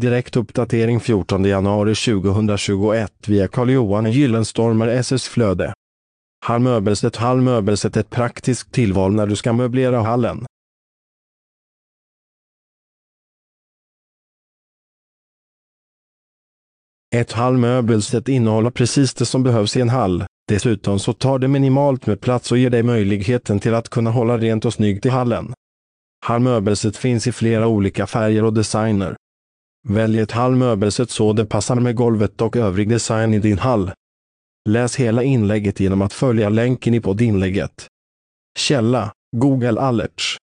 Direkt uppdatering 14 januari 2021 via Carl-Johan Gyllenstormer SS Flöde. Hall Möbelset Hall Möbelset ett praktiskt tillval när du ska möblera hallen. Ett hallmöbelset innehåller precis det som behövs i en hall. Dessutom så tar det minimalt med plats och ger dig möjligheten till att kunna hålla rent och snyggt i hallen. Hallmöbelset finns i flera olika färger och designer. Välj ett hallmöbelset så det passar med golvet och övrig design i din hall. Läs hela inlägget genom att följa länken i poddinlägget. Källa Google Alerts